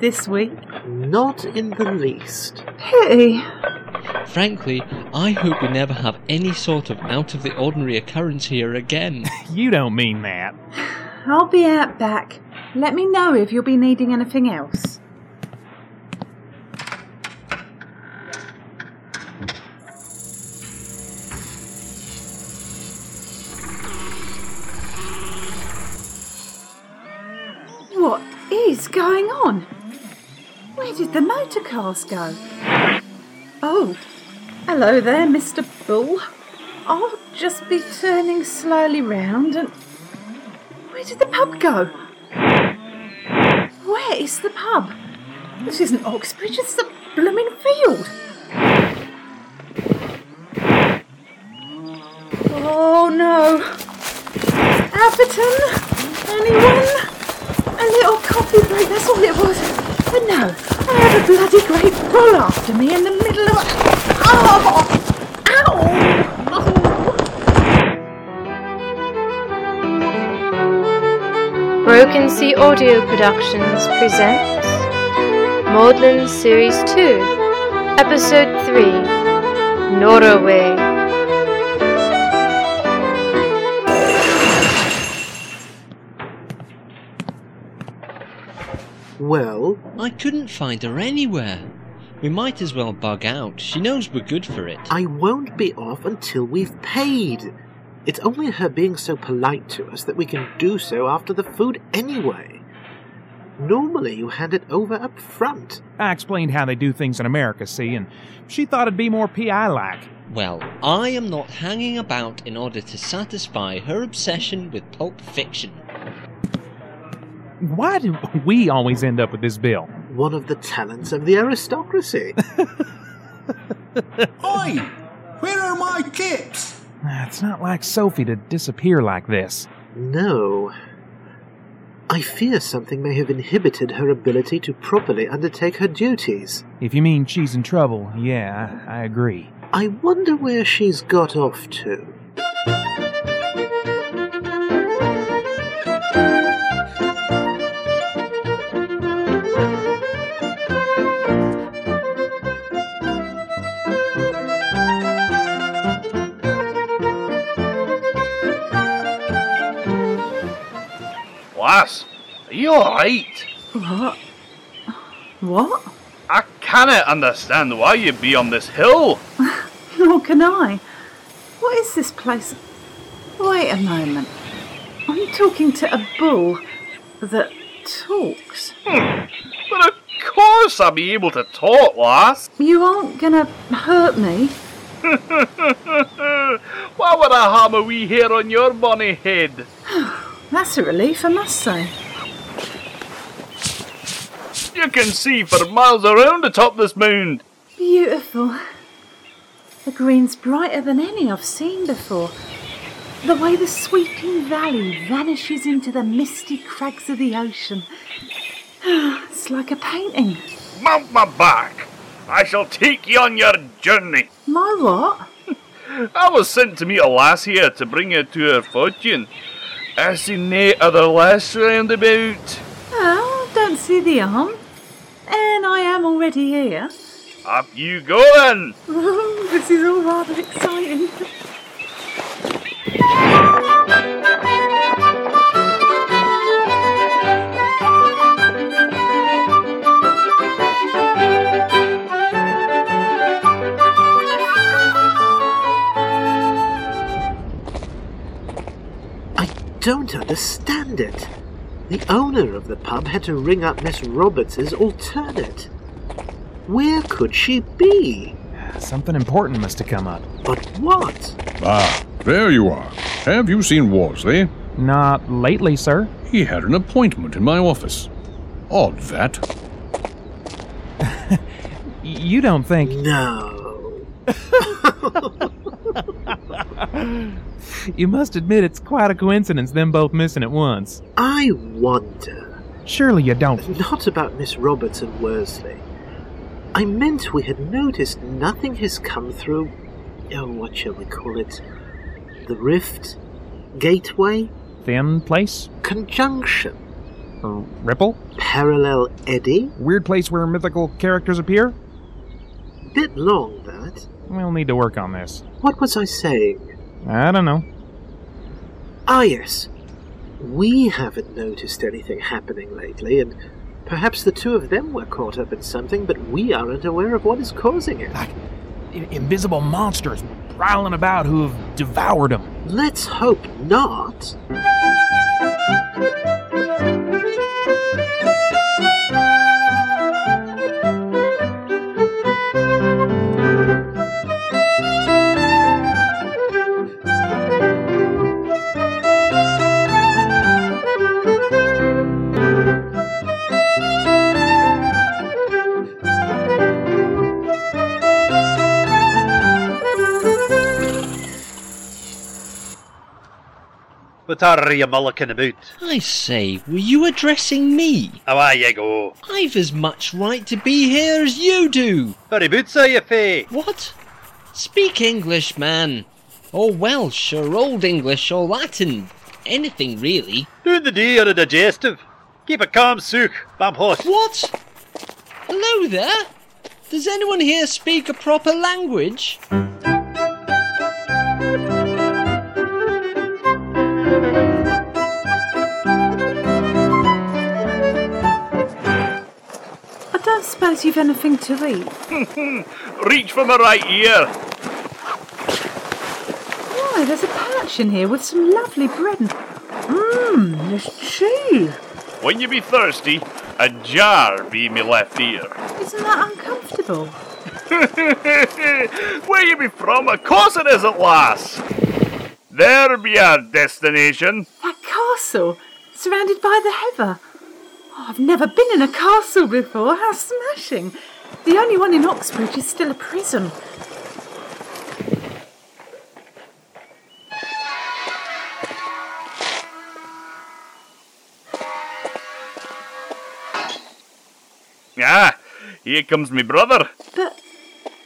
this week? Not in the least. Pity. Frankly, I hope we never have any sort of out of the ordinary occurrence here again. You don't mean that. I'll be out back. Let me know if you'll be needing anything else. The motor cars go? Oh, hello there, Mr. Bull. I'll just be turning slowly round and. Where did the pub go? Where is the pub? This isn't Oxbridge, it's the blooming field. Oh no. Atherton? Anyone? A little coffee break, that's all it was. But no, I had a bloody great bull after me in the middle of. Oh! Ow! Broken Sea Audio Productions presents Maudlin Series 2, Episode 3 Norway. Well, I couldn't find her anywhere. We might as well bug out. She knows we're good for it. I won't be off until we've paid. It's only her being so polite to us that we can do so after the food anyway. Normally, you hand it over up front. I explained how they do things in America, see, and she thought it'd be more PI like. Well, I am not hanging about in order to satisfy her obsession with pulp fiction. Why do we always end up with this bill? One of the talents of the aristocracy. Oi! Where are my tips? It's not like Sophie to disappear like this. no. I fear something may have inhibited her ability to properly undertake her duties. If you mean she's in trouble, yeah, I, I agree. I wonder where she's got off to. Lass, are you alright? What? What? I cannot understand why you'd be on this hill. Nor can I. What is this place? Wait a moment. I'm talking to a bull that talks. Hmm. But of course I'll be able to talk, lass. You aren't gonna hurt me. why would I harm a wee hair on your bonny head? That's a relief, I must say. You can see for miles around atop this mound. Beautiful. The green's brighter than any I've seen before. The way the sweeping valley vanishes into the misty crags of the ocean. It's like a painting. Mount my back. I shall take you on your journey. My what? I was sent to meet a lass here to bring her to her fortune. I see nae other lass round about. Well, don't see the harm. And I am already here. Up you go then. Oh, this is all rather exciting. don't understand it. The owner of the pub had to ring up Miss Roberts's alternate. Where could she be? Something important must have come up. But what? Ah, there you are. Have you seen Worsley? Not lately, sir. He had an appointment in my office. Odd that. You don't think. No. You must admit it's quite a coincidence them both missing at once. I wonder. Surely you don't. Not about Miss Roberts and Worsley. I meant we had noticed nothing has come through. Oh, what shall we call it? The rift? Gateway? Thin place? Conjunction? Or Ripple? Parallel eddy? Weird place where mythical characters appear? Bit long, that. We'll need to work on this. What was I saying? I don't know. Ah, yes. We haven't noticed anything happening lately, and perhaps the two of them were caught up in something, but we aren't aware of what is causing it. Like invisible monsters prowling about who have devoured them. Let's hope not. What are you mullicking about? I say, were you addressing me? Away you go. I've as much right to be here as you do. Very boots are you, Faye? What? Speak English, man. Or Welsh, or Old English, or Latin. Anything, really. Doing the day or a digestive. Keep it calm, Sook. I'm hot. What? Hello there? Does anyone here speak a proper language? Suppose you've anything to eat. Reach for my right ear. Why, there's a patch in here with some lovely bread and. Mmm, there's cheese. When you be thirsty, a jar be me left ear. Isn't that uncomfortable? Where you be from? Of course it is at last. There be our destination. That castle, surrounded by the heather. Oh, I've never been in a castle before. How smashing! The only one in Oxbridge is still a prison. Ah, here comes my brother. But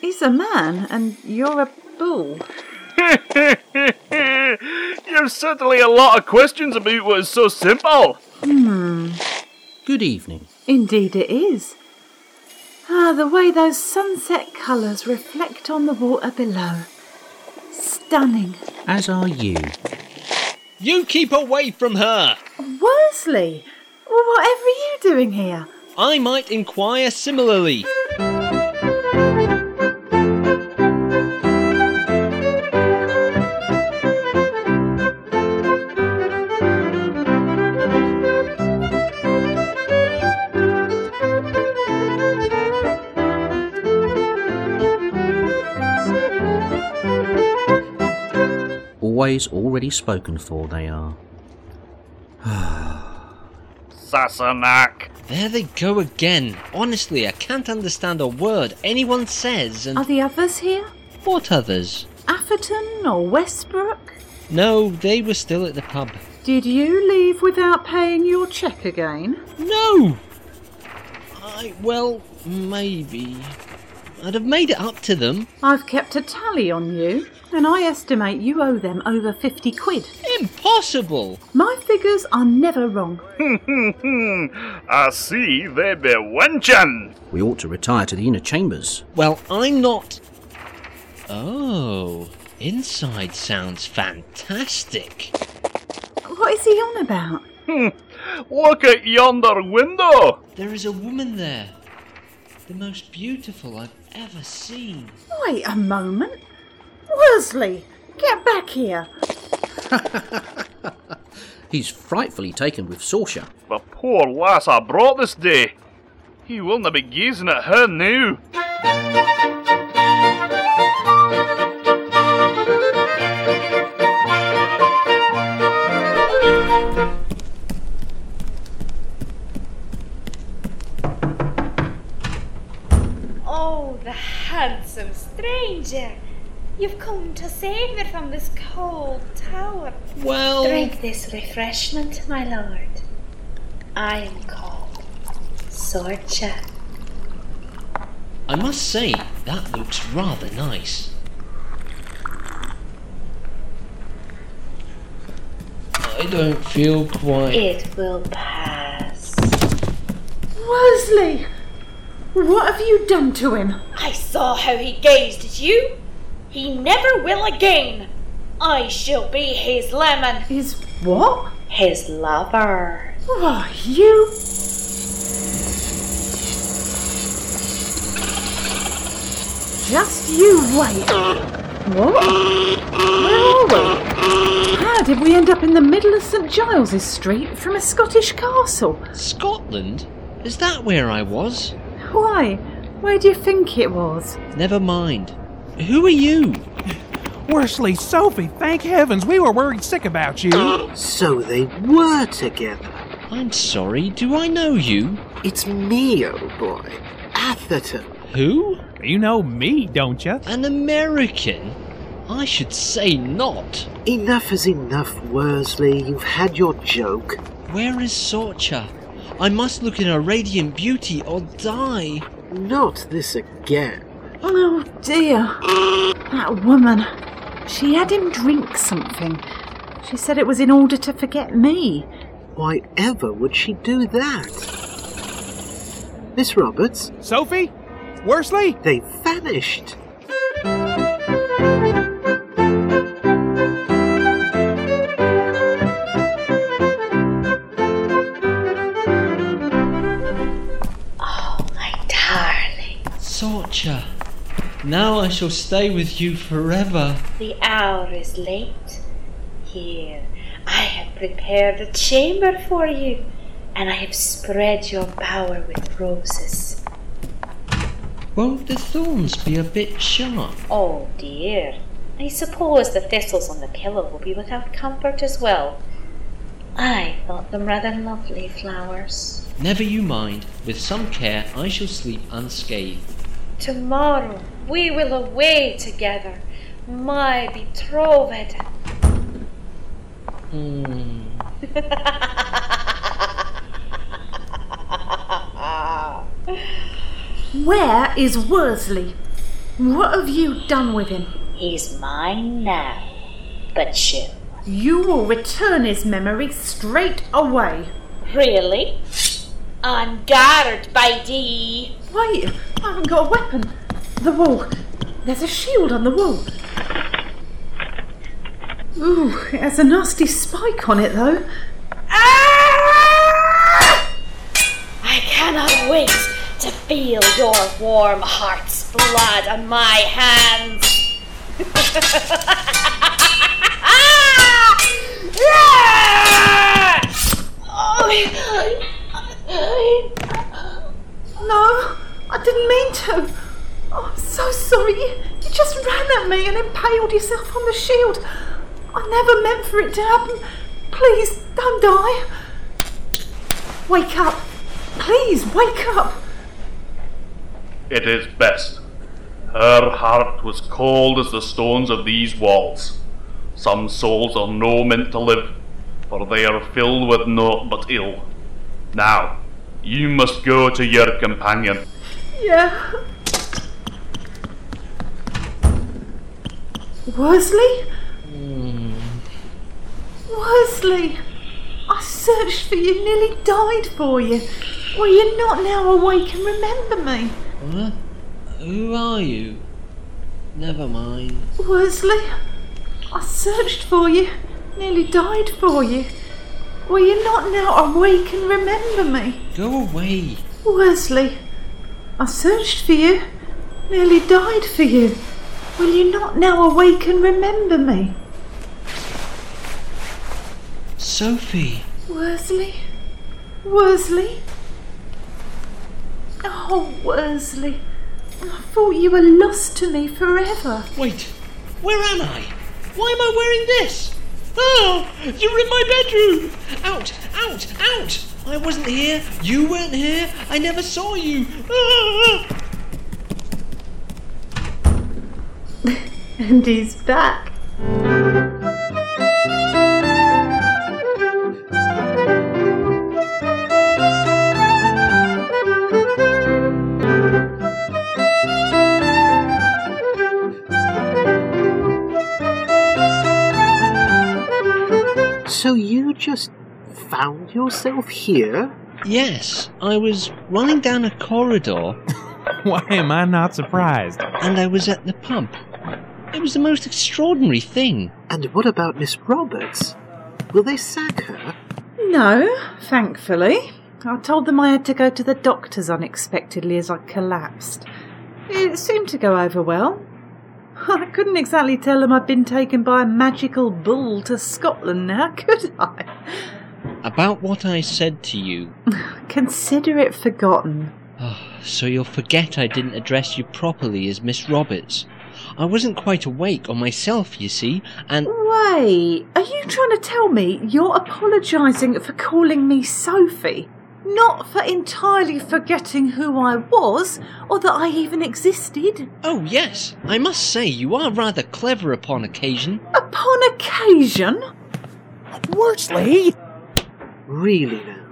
he's a man, and you're a bull. You've certainly a lot of questions about what is so simple. Good evening. Indeed, it is. Ah, the way those sunset colours reflect on the water below. Stunning. As are you. You keep away from her! Worsley! Well, whatever are you doing here? I might inquire similarly. Always already spoken for, they are. Sassenach. There they go again. Honestly, I can't understand a word anyone says, and Are the others here? what others? Atherton or Westbrook? No, they were still at the pub. Did you leave without paying your cheque again? No! I, well, maybe. I'd have made it up to them. I've kept a tally on you, and I estimate you owe them over 50 quid. Impossible! My figures are never wrong. I see they be wenching. We ought to retire to the inner chambers. Well, I'm not. Oh, inside sounds fantastic. What is he on about? Look at yonder window. There is a woman there. The most beautiful I've ever seen. Wait a moment. Worsley, get back here. He's frightfully taken with Sorcha. The poor lass I brought this day. He will not be gazing at her now. You've come to save me from this cold tower. Well, Drink this refreshment, my lord. I am called Sorcha. I must say, that looks rather nice. I don't feel quite. It will pass. Worsley! What have you done to him? I saw how he gazed at you. He never will again. I shall be his lemon. His what? His lover. Oh, you. Just you wait. What? Where are we? How did we end up in the middle of St Giles's Street from a Scottish castle? Scotland? Is that where I was? Why? Where do you think it was? Never mind. Who are you? Worsley, Sophie, thank heavens, we were worried sick about you. So they were together. I'm sorry, do I know you? It's me, old boy. Atherton. Who? You know me, don't you? An American? I should say not. Enough is enough, Worsley. You've had your joke. Where is Sorcha? I must look in her radiant beauty or die. Not this again. Oh dear. That woman. She had him drink something. She said it was in order to forget me. Why ever would she do that? Miss Roberts? Sophie? Worsley? They've vanished. Now I shall stay with you forever. The hour is late. Here, I have prepared a chamber for you, and I have spread your bower with roses. Won't the thorns be a bit sharp? Oh dear. I suppose the thistles on the pillow will be without comfort as well. I thought them rather lovely flowers. Never you mind. With some care, I shall sleep unscathed. Tomorrow we will away together, my betrothed. Hmm. Where is Worsley? What have you done with him? He's mine now, but chill. You will return his memory straight away. Really? On guard by thee. Wait, I haven't got a weapon. The wall. There's a shield on the wall. Ooh, it has a nasty spike on it though. Ah! I cannot wait to feel your warm heart's blood on my hands. No, I didn't mean to. Oh, I'm so sorry. You, you just ran at me and impaled yourself on the shield. I never meant for it to happen. Please, don't die. Wake up. Please, wake up. It is best. Her heart was cold as the stones of these walls. Some souls are no meant to live, for they are filled with naught but ill. Now, you must go to your companion. Yeah. Worsley? Worsley! I searched for you, nearly died for you. Will you not now awake and remember me? Who are you? Never mind. Worsley, I searched for you, nearly died for you. Will you not now awake and remember me? Go away. Worsley, I searched for you, nearly died for you. Will you not now awake and remember me? Sophie. Worsley? Worsley? Oh, Worsley. I thought you were lost to me forever. Wait, where am I? Why am I wearing this? Oh, you're in my bedroom! Out, out, out! I wasn't here. You weren't here. I never saw you. And he's back. Yourself here? Yes, I was running down a corridor Why am I not surprised? and I was at the pub. It was the most extraordinary thing. And what about Miss Roberts? Will they sack her? No, thankfully. I told them I had to go to the doctors unexpectedly as I collapsed. It seemed to go over well. I couldn't exactly tell them I'd been taken by a magical bull to Scotland now, could I? About what I said to you. Consider it forgotten. Oh, so you'll forget I didn't address you properly as Miss Roberts. I wasn't quite awake on myself, you see, and Wait, are you trying to tell me you're apologising for calling me Sophie? Not for entirely forgetting who I was, or that I even existed? oh yes, I must say you are rather clever upon occasion. Upon occasion? Worsley! Really now?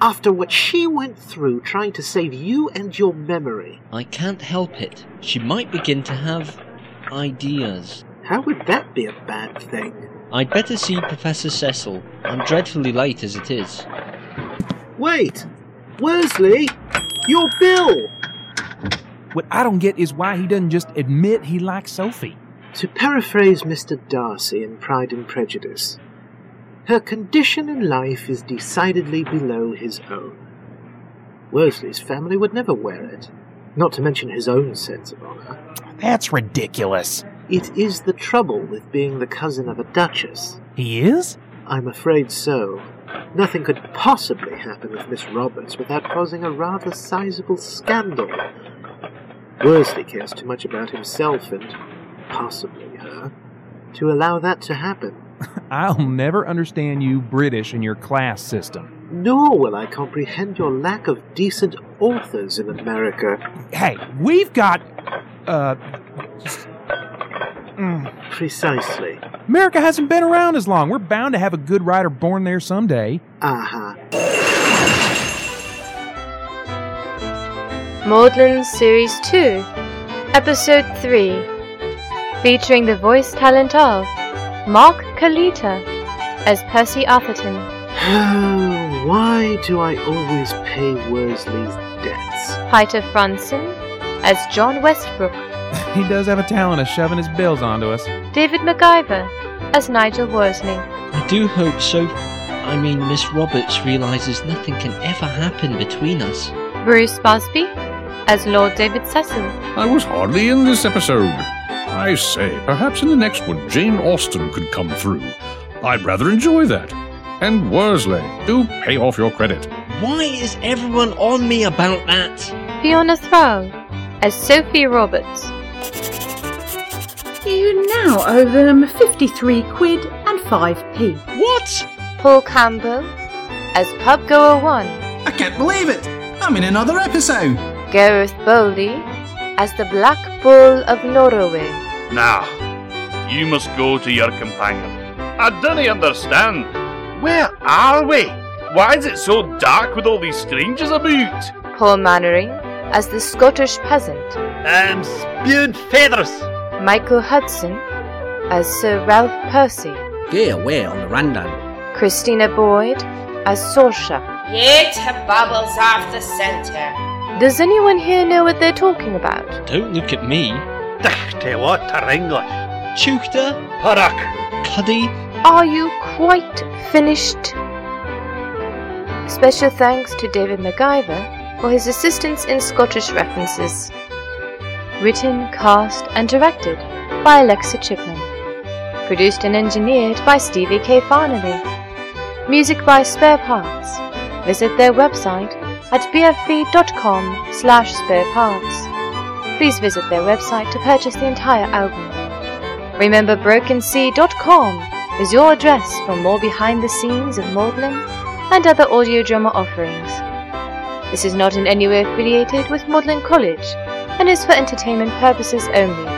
After what she went through trying to save you and your memory, I can't help it. She might begin to have ideas. how would that be a bad thing? I'd better see Professor Cecil. I'm dreadfully late as it is. Wait! Worsley! Your bill! What I don't get is why he doesn't just admit he likes Sophie. To paraphrase Mr. Darcy in Pride and Prejudice, her condition in life is decidedly below his own. Worsley's family would never wear it, not to mention his own sense of honour. That's ridiculous. It is the trouble with being the cousin of a duchess. He is? I'm afraid so. Nothing could possibly happen with Miss Roberts without causing a rather sizable scandal. Worsley cares too much about himself and possibly her to allow that to happen. I'll never understand you British and your class system. Nor will I comprehend your lack of decent authors in America. Hey, we've got. Uh. mm, Precisely. America hasn't been around as long. We're bound to have a good writer born there someday. Uh huh. Maudlin Series 2, Episode 3, featuring the voice talent of Mark Kalita as Percy Atherton, Why do I always pay Worsley's debts? Peter Franson as John Westbrook, He does have a talent of shoving his bills onto us. David MacGyver as Nigel Worsley, I do hope so. I mean, Miss Roberts realizes nothing can ever happen between us. Bruce Busby as Lord David Cecil, I was hardly in this episode. I say, perhaps in the next one, Jane Austen could come through. I'd rather enjoy that. And Worsley, do pay off your credit. Why is everyone on me about that? Fiona Thraille as Sophie Roberts, You now owe them 53 quid and 5p. What? Paul Campbell as Pubgoer 1, I can't believe it! I'm in another episode! Gareth Boldy as the Black Bull of Norroway, Now, you must go to your companion. I don't understand. Where are we? Why is it so dark with all these strangers about? Paul Mannering as the Scottish peasant, um, I'm spewing feathers. Michael Hudson as Sir Ralph Percy, Get away on the rundown. Christina Boyd as Sorcha. It bubbles off the center. Does anyone here know what they're talking about? Don't look at me. Ah, Tell what to English. Chukta, Parak. Cuddy, Are you quite finished? Special thanks to David MacGyver for his assistance in Scottish references. Written, cast, and directed by Alexa Chipman. Produced and engineered by Stevie K. Farnaby. Music by Spare Parts. Visit their website at bfb.com slash spare parts. Please visit their website to purchase the entire album. Remember BrokenSea.com is your address for more behind the scenes of Maudlin and other audio drama offerings. This is not in any way affiliated with Maudlin College and is for entertainment purposes only.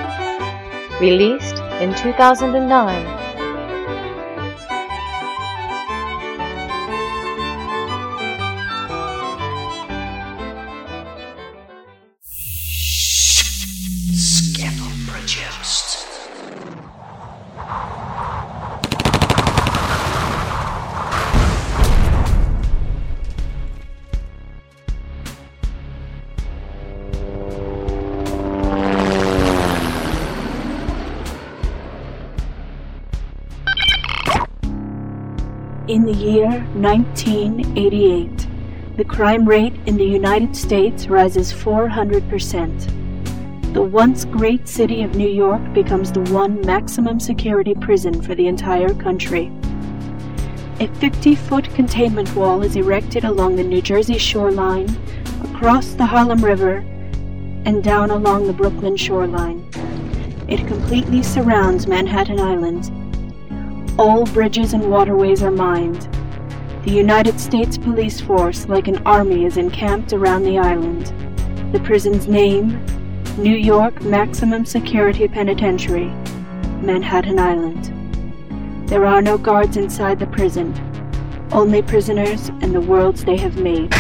Released in 2009. In the year 1988, the crime rate in the United States rises 400%. The once great city of New York becomes the one maximum security prison for the entire country. A 50 foot containment wall is erected along the New Jersey shoreline, across the Harlem River, and down along the Brooklyn shoreline. It completely surrounds Manhattan Island. All bridges and waterways are mined. The United States Police Force, like an army, is encamped around the island. The prison's name New York Maximum Security Penitentiary, Manhattan Island. There are no guards inside the prison, only prisoners and the worlds they have made.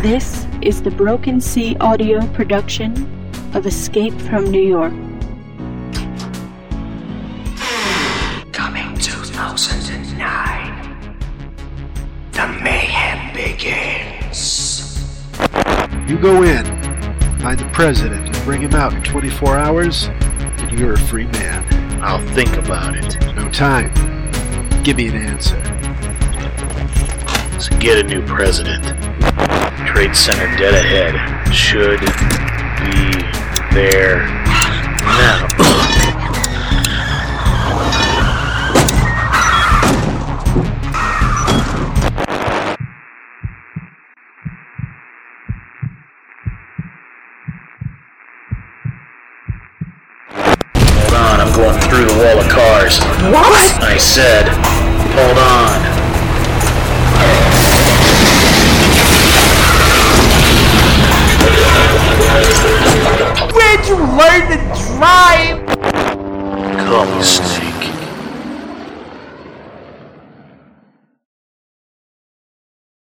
This is the Broken Sea audio production of Escape from New York. Go in, find the president, and bring him out in 24 hours, and you're a free man. I'll think about it. No time. Give me an answer. Let's get a new president. Trade Center dead ahead. Should be there now. wall of cars. What? I said, hold on. Where'd you learn to drive? Come Comes